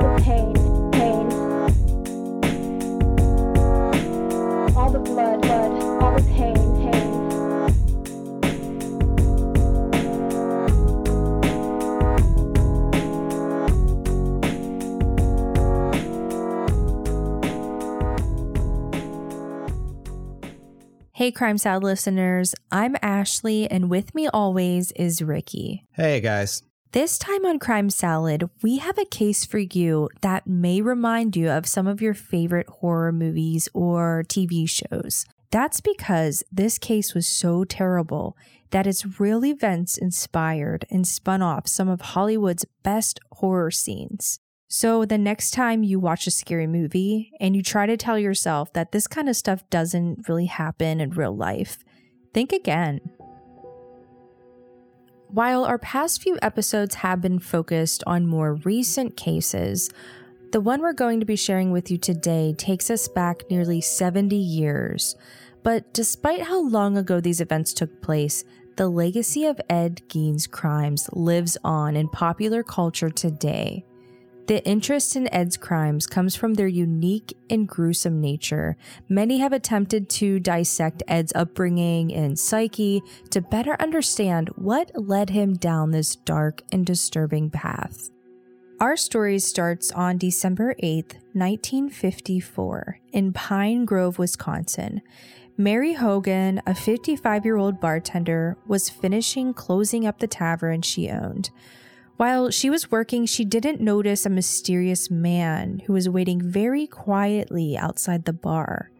all the pain, pain. All the blood, blood, all the pain, pain. Hey, Crime Salad listeners, I'm Ashley, and with me always is Ricky. Hey guys. This time on Crime Salad, we have a case for you that may remind you of some of your favorite horror movies or TV shows. That's because this case was so terrible that its real events inspired and spun off some of Hollywood's best horror scenes. So, the next time you watch a scary movie and you try to tell yourself that this kind of stuff doesn't really happen in real life, think again. While our past few episodes have been focused on more recent cases, the one we're going to be sharing with you today takes us back nearly 70 years. But despite how long ago these events took place, the legacy of Ed Gein's crimes lives on in popular culture today. The interest in Ed's crimes comes from their unique and gruesome nature. Many have attempted to dissect Ed's upbringing and psyche to better understand what led him down this dark and disturbing path. Our story starts on December 8, 1954, in Pine Grove, Wisconsin. Mary Hogan, a 55 year old bartender, was finishing closing up the tavern she owned. While she was working, she didn't notice a mysterious man who was waiting very quietly outside the bar.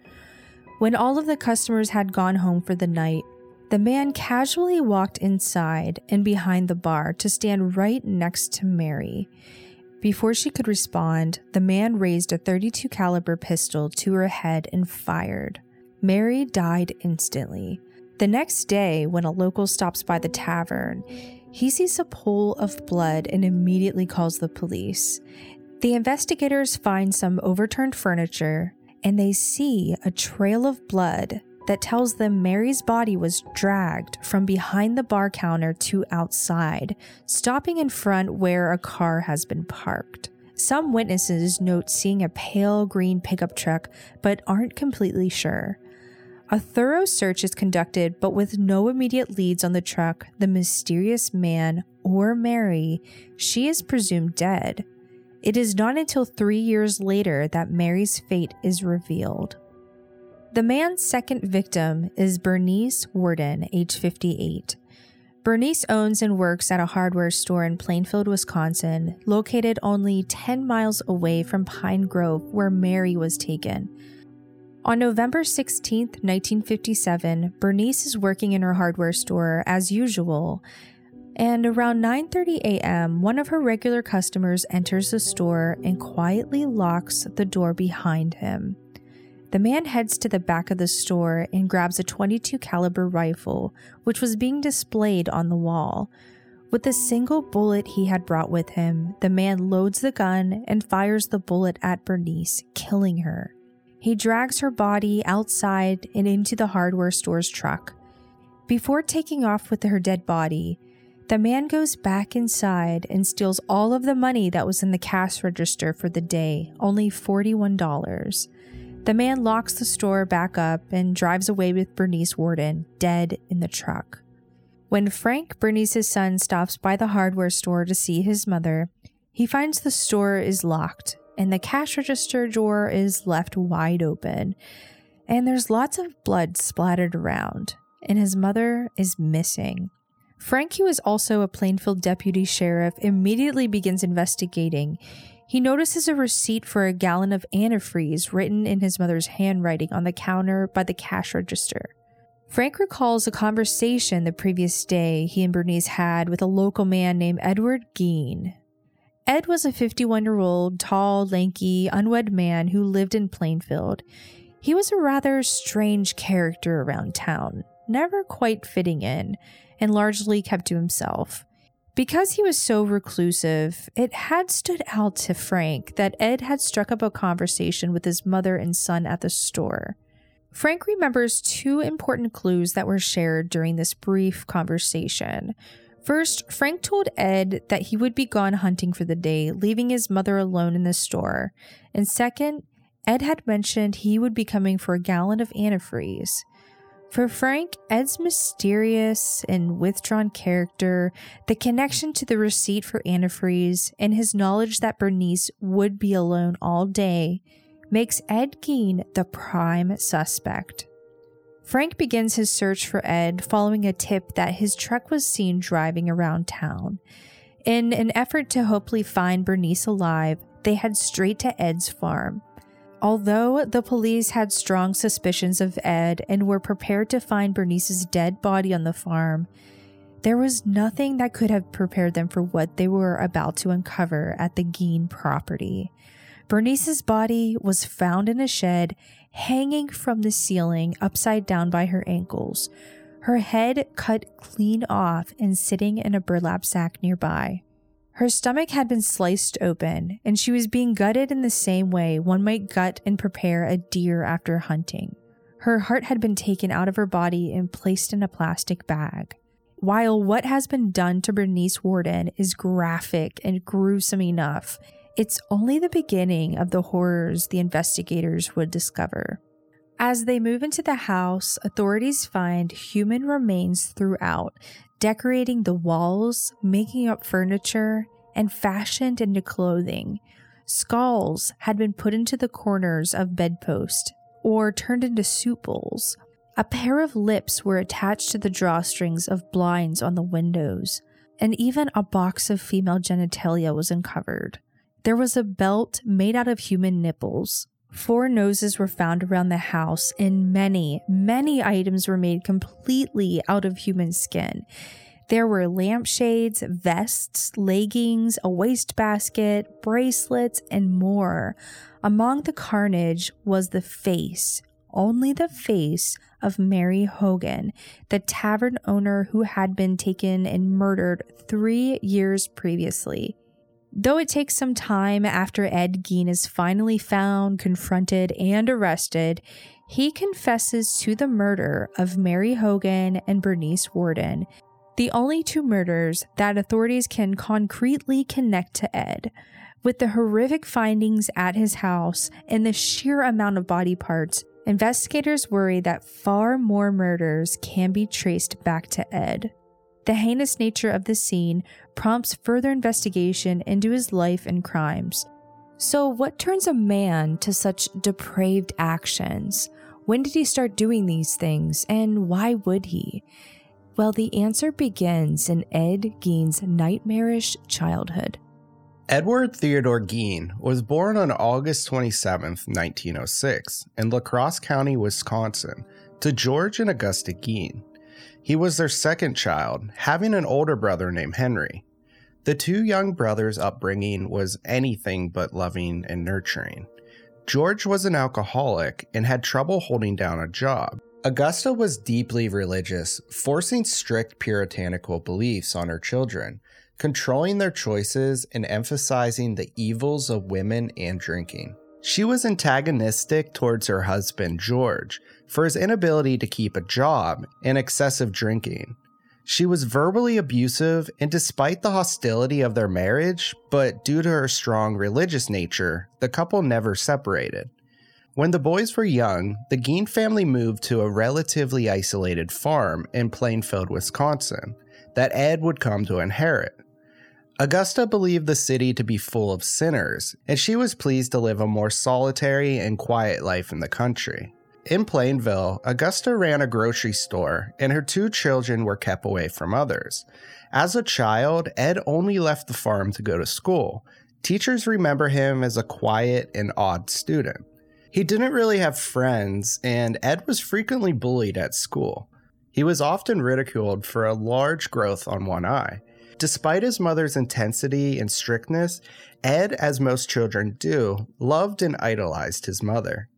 When all of the customers had gone home for the night, the man casually walked inside and behind the bar to stand right next to Mary. Before she could respond, the man raised a 32 caliber pistol to her head and fired. Mary died instantly. The next day, when a local stops by the tavern, he sees a pool of blood and immediately calls the police. The investigators find some overturned furniture and they see a trail of blood that tells them Mary's body was dragged from behind the bar counter to outside, stopping in front where a car has been parked. Some witnesses note seeing a pale green pickup truck, but aren't completely sure. A thorough search is conducted, but with no immediate leads on the truck, the mysterious man, or Mary, she is presumed dead. It is not until three years later that Mary's fate is revealed. The man's second victim is Bernice Worden, age 58. Bernice owns and works at a hardware store in Plainfield, Wisconsin, located only 10 miles away from Pine Grove, where Mary was taken. On November 16, 1957, Bernice is working in her hardware store as usual, and around 9:30 a.m., one of her regular customers enters the store and quietly locks the door behind him. The man heads to the back of the store and grabs a 22 caliber rifle, which was being displayed on the wall. With a single bullet he had brought with him, the man loads the gun and fires the bullet at Bernice, killing her. He drags her body outside and into the hardware store's truck. Before taking off with her dead body, the man goes back inside and steals all of the money that was in the cash register for the day, only $41. The man locks the store back up and drives away with Bernice Worden, dead in the truck. When Frank, Bernice's son, stops by the hardware store to see his mother, he finds the store is locked and the cash register drawer is left wide open. And there's lots of blood splattered around, and his mother is missing. Frank, who is also a Plainfield deputy sheriff, immediately begins investigating. He notices a receipt for a gallon of antifreeze written in his mother's handwriting on the counter by the cash register. Frank recalls a conversation the previous day he and Bernice had with a local man named Edward Gein. Ed was a 51 year old, tall, lanky, unwed man who lived in Plainfield. He was a rather strange character around town, never quite fitting in, and largely kept to himself. Because he was so reclusive, it had stood out to Frank that Ed had struck up a conversation with his mother and son at the store. Frank remembers two important clues that were shared during this brief conversation. First, Frank told Ed that he would be gone hunting for the day, leaving his mother alone in the store. And second, Ed had mentioned he would be coming for a gallon of antifreeze. For Frank, Ed's mysterious and withdrawn character, the connection to the receipt for antifreeze, and his knowledge that Bernice would be alone all day makes Ed Gein the prime suspect. Frank begins his search for Ed following a tip that his truck was seen driving around town. In an effort to hopefully find Bernice alive, they head straight to Ed's farm. Although the police had strong suspicions of Ed and were prepared to find Bernice's dead body on the farm, there was nothing that could have prepared them for what they were about to uncover at the Gein property. Bernice's body was found in a shed hanging from the ceiling upside down by her ankles, her head cut clean off and sitting in a burlap sack nearby. Her stomach had been sliced open, and she was being gutted in the same way one might gut and prepare a deer after hunting. Her heart had been taken out of her body and placed in a plastic bag. While what has been done to Bernice Worden is graphic and gruesome enough, it's only the beginning of the horrors the investigators would discover. As they move into the house, authorities find human remains throughout, decorating the walls, making up furniture, and fashioned into clothing. Skulls had been put into the corners of bedposts or turned into soup bowls. A pair of lips were attached to the drawstrings of blinds on the windows, and even a box of female genitalia was uncovered. There was a belt made out of human nipples. Four noses were found around the house, and many, many items were made completely out of human skin. There were lampshades, vests, leggings, a wastebasket, bracelets, and more. Among the carnage was the face, only the face of Mary Hogan, the tavern owner who had been taken and murdered three years previously. Though it takes some time after Ed Gein is finally found, confronted, and arrested, he confesses to the murder of Mary Hogan and Bernice Warden, the only two murders that authorities can concretely connect to Ed. With the horrific findings at his house and the sheer amount of body parts, investigators worry that far more murders can be traced back to Ed. The heinous nature of the scene prompts further investigation into his life and crimes. So, what turns a man to such depraved actions? When did he start doing these things, and why would he? Well, the answer begins in Ed Gein's nightmarish childhood. Edward Theodore Gein was born on August 27, 1906, in La Crosse County, Wisconsin, to George and Augusta Gein. He was their second child, having an older brother named Henry. The two young brothers' upbringing was anything but loving and nurturing. George was an alcoholic and had trouble holding down a job. Augusta was deeply religious, forcing strict puritanical beliefs on her children, controlling their choices and emphasizing the evils of women and drinking. She was antagonistic towards her husband, George, for his inability to keep a job and excessive drinking. She was verbally abusive, and despite the hostility of their marriage, but due to her strong religious nature, the couple never separated. When the boys were young, the Gein family moved to a relatively isolated farm in Plainfield, Wisconsin, that Ed would come to inherit. Augusta believed the city to be full of sinners, and she was pleased to live a more solitary and quiet life in the country. In Plainville, Augusta ran a grocery store, and her two children were kept away from others. As a child, Ed only left the farm to go to school. Teachers remember him as a quiet and odd student. He didn't really have friends, and Ed was frequently bullied at school. He was often ridiculed for a large growth on one eye. Despite his mother's intensity and strictness, Ed, as most children do, loved and idolized his mother.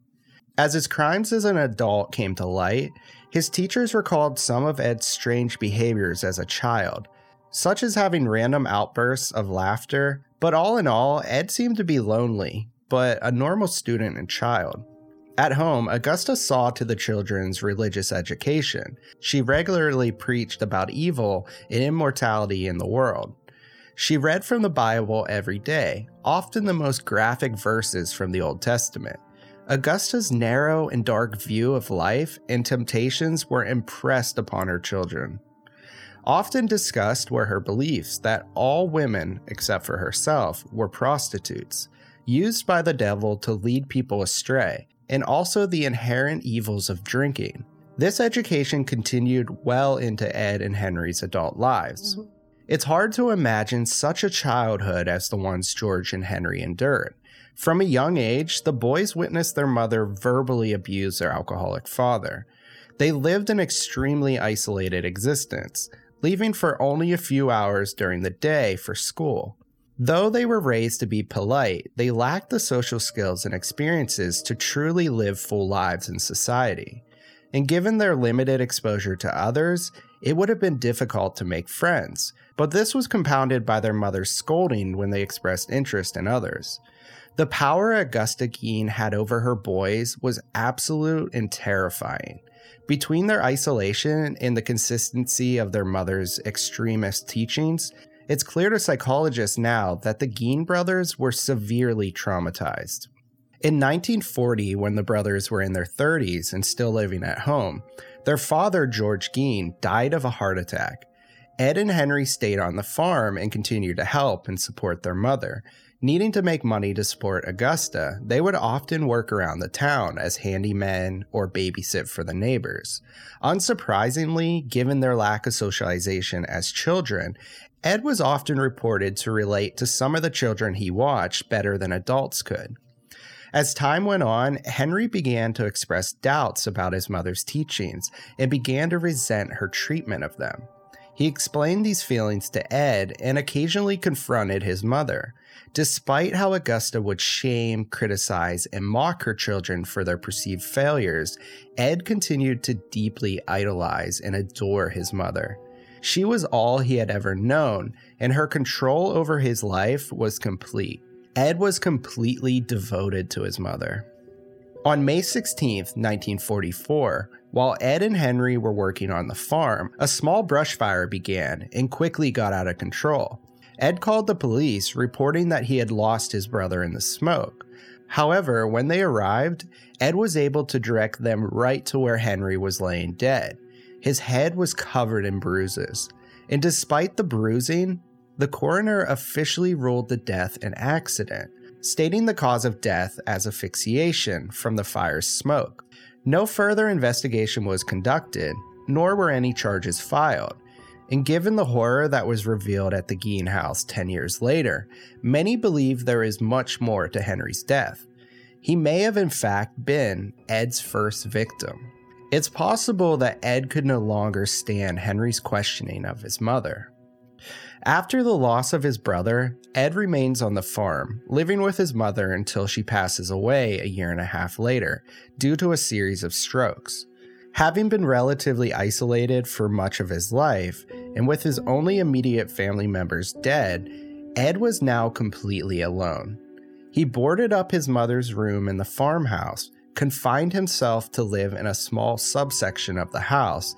As his crimes as an adult came to light, his teachers recalled some of Ed's strange behaviors as a child, such as having random outbursts of laughter, but all in all, Ed seemed to be lonely, but a normal student and child. At home, Augusta saw to the children's religious education. She regularly preached about evil and immortality in the world. She read from the Bible every day, often the most graphic verses from the Old Testament. Augusta's narrow and dark view of life and temptations were impressed upon her children. Often discussed were her beliefs that all women, except for herself, were prostitutes, used by the devil to lead people astray, and also the inherent evils of drinking. This education continued well into Ed and Henry's adult lives. Mm-hmm. It's hard to imagine such a childhood as the ones George and Henry endured. From a young age, the boys witnessed their mother verbally abuse their alcoholic father. They lived an extremely isolated existence, leaving for only a few hours during the day for school. Though they were raised to be polite, they lacked the social skills and experiences to truly live full lives in society. And given their limited exposure to others, it would have been difficult to make friends, but this was compounded by their mother's scolding when they expressed interest in others. The power Augusta Gein had over her boys was absolute and terrifying. Between their isolation and the consistency of their mother's extremist teachings, it's clear to psychologists now that the Gein brothers were severely traumatized. In 1940, when the brothers were in their 30s and still living at home, their father, George Gein, died of a heart attack. Ed and Henry stayed on the farm and continued to help and support their mother. Needing to make money to support Augusta, they would often work around the town as handymen or babysit for the neighbors. Unsurprisingly, given their lack of socialization as children, Ed was often reported to relate to some of the children he watched better than adults could. As time went on, Henry began to express doubts about his mother's teachings and began to resent her treatment of them. He explained these feelings to Ed and occasionally confronted his mother. Despite how Augusta would shame, criticize, and mock her children for their perceived failures, Ed continued to deeply idolize and adore his mother. She was all he had ever known, and her control over his life was complete. Ed was completely devoted to his mother. On May 16, 1944, while Ed and Henry were working on the farm, a small brush fire began and quickly got out of control. Ed called the police, reporting that he had lost his brother in the smoke. However, when they arrived, Ed was able to direct them right to where Henry was laying dead. His head was covered in bruises, and despite the bruising, the coroner officially ruled the death an accident, stating the cause of death as asphyxiation from the fire's smoke. No further investigation was conducted, nor were any charges filed. And given the horror that was revealed at the Gein house 10 years later, many believe there is much more to Henry's death. He may have, in fact, been Ed's first victim. It's possible that Ed could no longer stand Henry's questioning of his mother. After the loss of his brother, Ed remains on the farm, living with his mother until she passes away a year and a half later due to a series of strokes. Having been relatively isolated for much of his life, and with his only immediate family members dead, Ed was now completely alone. He boarded up his mother's room in the farmhouse confined himself to live in a small subsection of the house,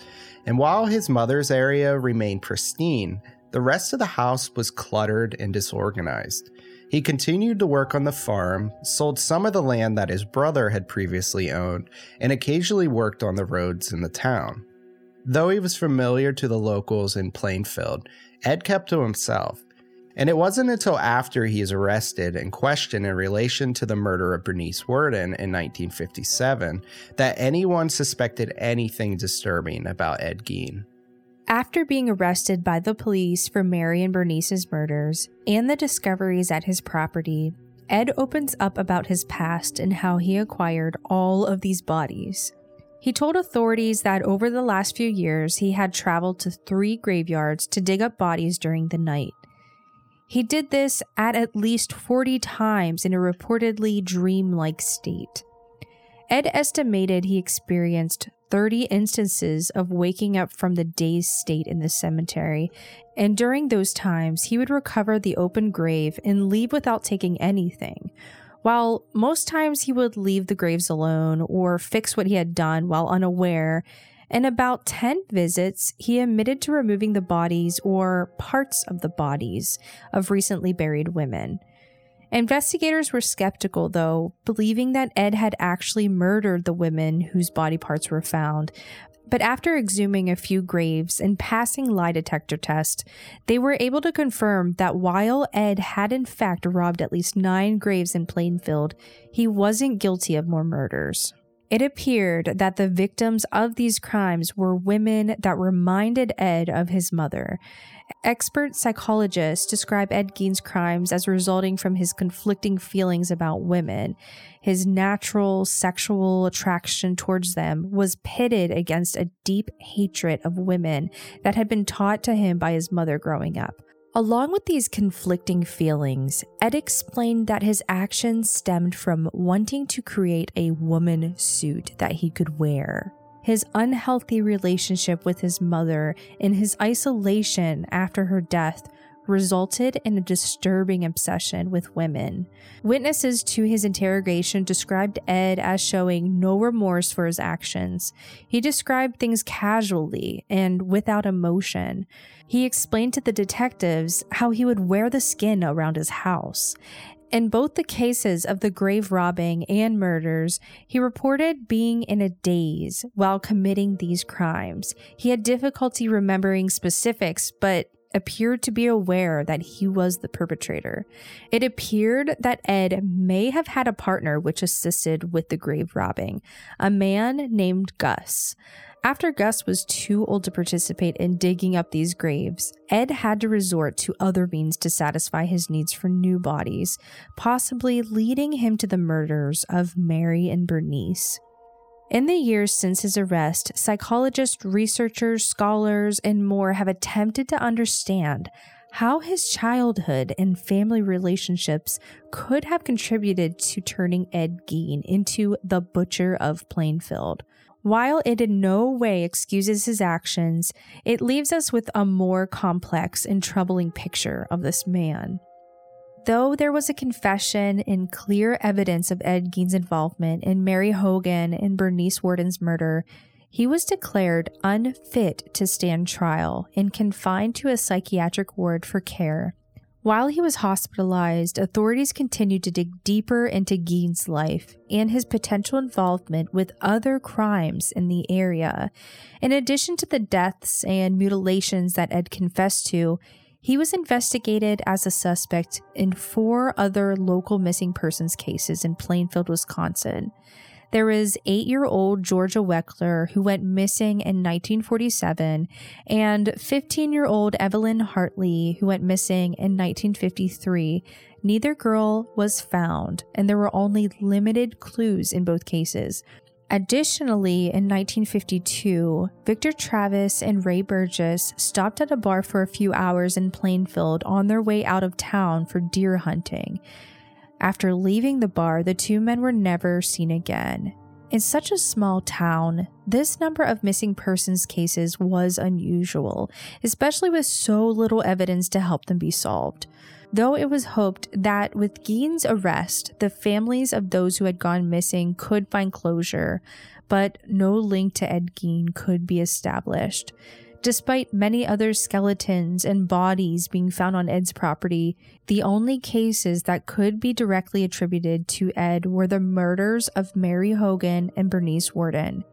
and while his mother's area remained pristine, the rest of the house was cluttered and disorganized. He continued to work on the farm, sold some of the land that his brother had previously owned, and occasionally worked on the roads in the town. Though he was familiar to the locals in Plainfield, Ed kept to himself, and it wasn't until after he is arrested and questioned in relation to the murder of Bernice Worden in 1957 that anyone suspected anything disturbing about Ed Gein. After being arrested by the police for Mary and Bernice's murders and the discoveries at his property, Ed opens up about his past and how he acquired all of these bodies. He told authorities that over the last few years he had traveled to three graveyards to dig up bodies during the night. He did this at at least 40 times in a reportedly dreamlike state. Ed estimated he experienced 30 instances of waking up from the dazed state in the cemetery, and during those times, he would recover the open grave and leave without taking anything. While most times he would leave the graves alone or fix what he had done while unaware, in about 10 visits, he admitted to removing the bodies or parts of the bodies of recently buried women. Investigators were skeptical, though, believing that Ed had actually murdered the women whose body parts were found. But after exhuming a few graves and passing lie detector tests, they were able to confirm that while Ed had in fact robbed at least nine graves in Plainfield, he wasn't guilty of more murders. It appeared that the victims of these crimes were women that reminded Ed of his mother. Expert psychologists describe Ed Gein's crimes as resulting from his conflicting feelings about women. His natural sexual attraction towards them was pitted against a deep hatred of women that had been taught to him by his mother growing up. Along with these conflicting feelings, Ed explained that his actions stemmed from wanting to create a woman suit that he could wear. His unhealthy relationship with his mother and his isolation after her death resulted in a disturbing obsession with women. Witnesses to his interrogation described Ed as showing no remorse for his actions. He described things casually and without emotion. He explained to the detectives how he would wear the skin around his house. In both the cases of the grave robbing and murders, he reported being in a daze while committing these crimes. He had difficulty remembering specifics, but appeared to be aware that he was the perpetrator. It appeared that Ed may have had a partner which assisted with the grave robbing, a man named Gus. After Gus was too old to participate in digging up these graves, Ed had to resort to other means to satisfy his needs for new bodies, possibly leading him to the murders of Mary and Bernice. In the years since his arrest, psychologists, researchers, scholars, and more have attempted to understand how his childhood and family relationships could have contributed to turning Ed Gein into the butcher of Plainfield. While it in no way excuses his actions, it leaves us with a more complex and troubling picture of this man. Though there was a confession and clear evidence of Ed Gein's involvement in Mary Hogan and Bernice Worden's murder, he was declared unfit to stand trial and confined to a psychiatric ward for care. While he was hospitalized, authorities continued to dig deeper into Gein's life and his potential involvement with other crimes in the area. In addition to the deaths and mutilations that Ed confessed to, he was investigated as a suspect in four other local missing persons cases in Plainfield, Wisconsin. There was eight year old Georgia Weckler, who went missing in 1947, and 15 year old Evelyn Hartley, who went missing in 1953. Neither girl was found, and there were only limited clues in both cases. Additionally, in 1952, Victor Travis and Ray Burgess stopped at a bar for a few hours in Plainfield on their way out of town for deer hunting. After leaving the bar, the two men were never seen again. In such a small town, this number of missing persons cases was unusual, especially with so little evidence to help them be solved though it was hoped that with Gein's arrest, the families of those who had gone missing could find closure, but no link to Ed Gein could be established. Despite many other skeletons and bodies being found on Ed's property, the only cases that could be directly attributed to Ed were the murders of Mary Hogan and Bernice Worden.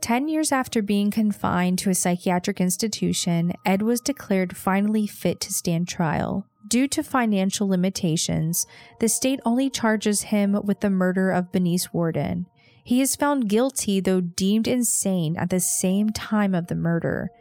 Ten years after being confined to a psychiatric institution, Ed was declared finally fit to stand trial. Due to financial limitations, the state only charges him with the murder of Bernice Worden. He is found guilty, though deemed insane, at the same time of the murder.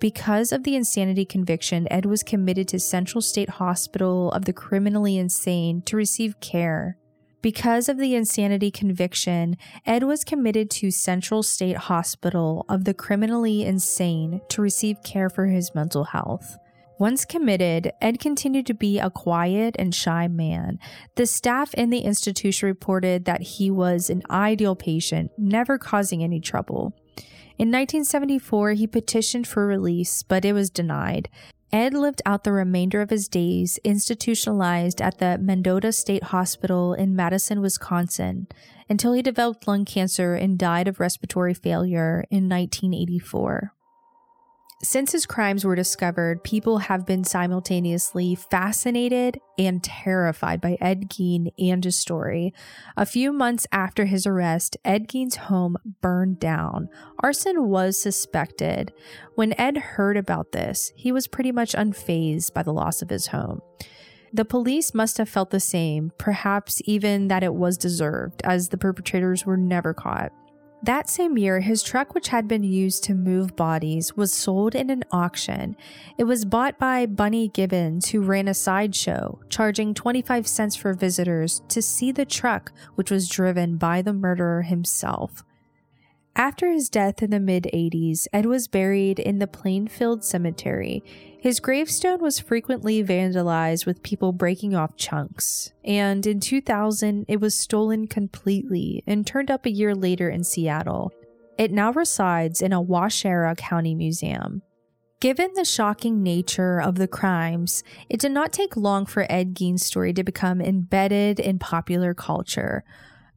Because of the insanity conviction, Ed was committed to Central State Hospital of the Criminally Insane to receive care. Because of the insanity conviction, Ed was committed to Central State Hospital of the Criminally Insane to receive care for his mental health. Once committed, Ed continued to be a quiet and shy man. The staff in the institution reported that he was an ideal patient, never causing any trouble. In 1974, he petitioned for release, but it was denied. Ed lived out the remainder of his days institutionalized at the Mendota State Hospital in Madison, Wisconsin, until he developed lung cancer and died of respiratory failure in 1984. Since his crimes were discovered, people have been simultaneously fascinated and terrified by Ed Gein and his story. A few months after his arrest, Ed Gein's home burned down. Arson was suspected. When Ed heard about this, he was pretty much unfazed by the loss of his home. The police must have felt the same, perhaps even that it was deserved, as the perpetrators were never caught. That same year, his truck, which had been used to move bodies, was sold in an auction. It was bought by Bunny Gibbons, who ran a sideshow, charging 25 cents for visitors to see the truck, which was driven by the murderer himself. After his death in the mid 80s, Ed was buried in the Plainfield Cemetery. His gravestone was frequently vandalized with people breaking off chunks, and in 2000 it was stolen completely and turned up a year later in Seattle. It now resides in a Waushara County museum. Given the shocking nature of the crimes, it did not take long for Ed Gein's story to become embedded in popular culture.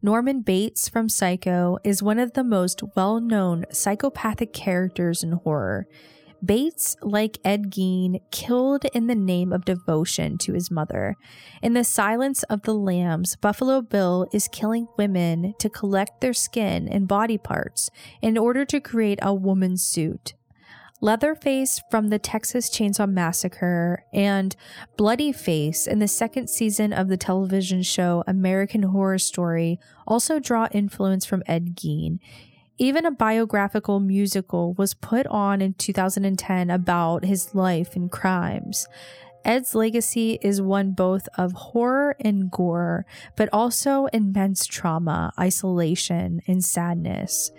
Norman Bates from Psycho is one of the most well known psychopathic characters in horror. Bates, like Ed Gein, killed in the name of devotion to his mother. In The Silence of the Lambs, Buffalo Bill is killing women to collect their skin and body parts in order to create a woman's suit. Leatherface from the Texas Chainsaw Massacre and Bloody Face in the second season of the television show American Horror Story also draw influence from Ed Gein. Even a biographical musical was put on in 2010 about his life and crimes. Ed's legacy is one both of horror and gore, but also immense trauma, isolation, and sadness.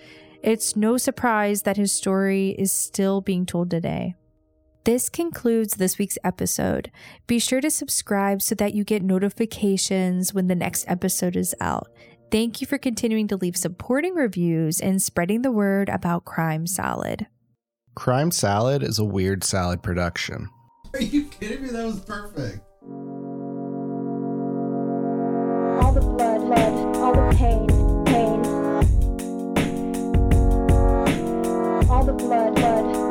It's no surprise that his story is still being told today. This concludes this week's episode. Be sure to subscribe so that you get notifications when the next episode is out. Thank you for continuing to leave supporting reviews and spreading the word about Crime Salad. Crime Salad is a weird salad production. Are you kidding me? That was perfect. All the blood, blood, all the pain, pain. All the blood, blood.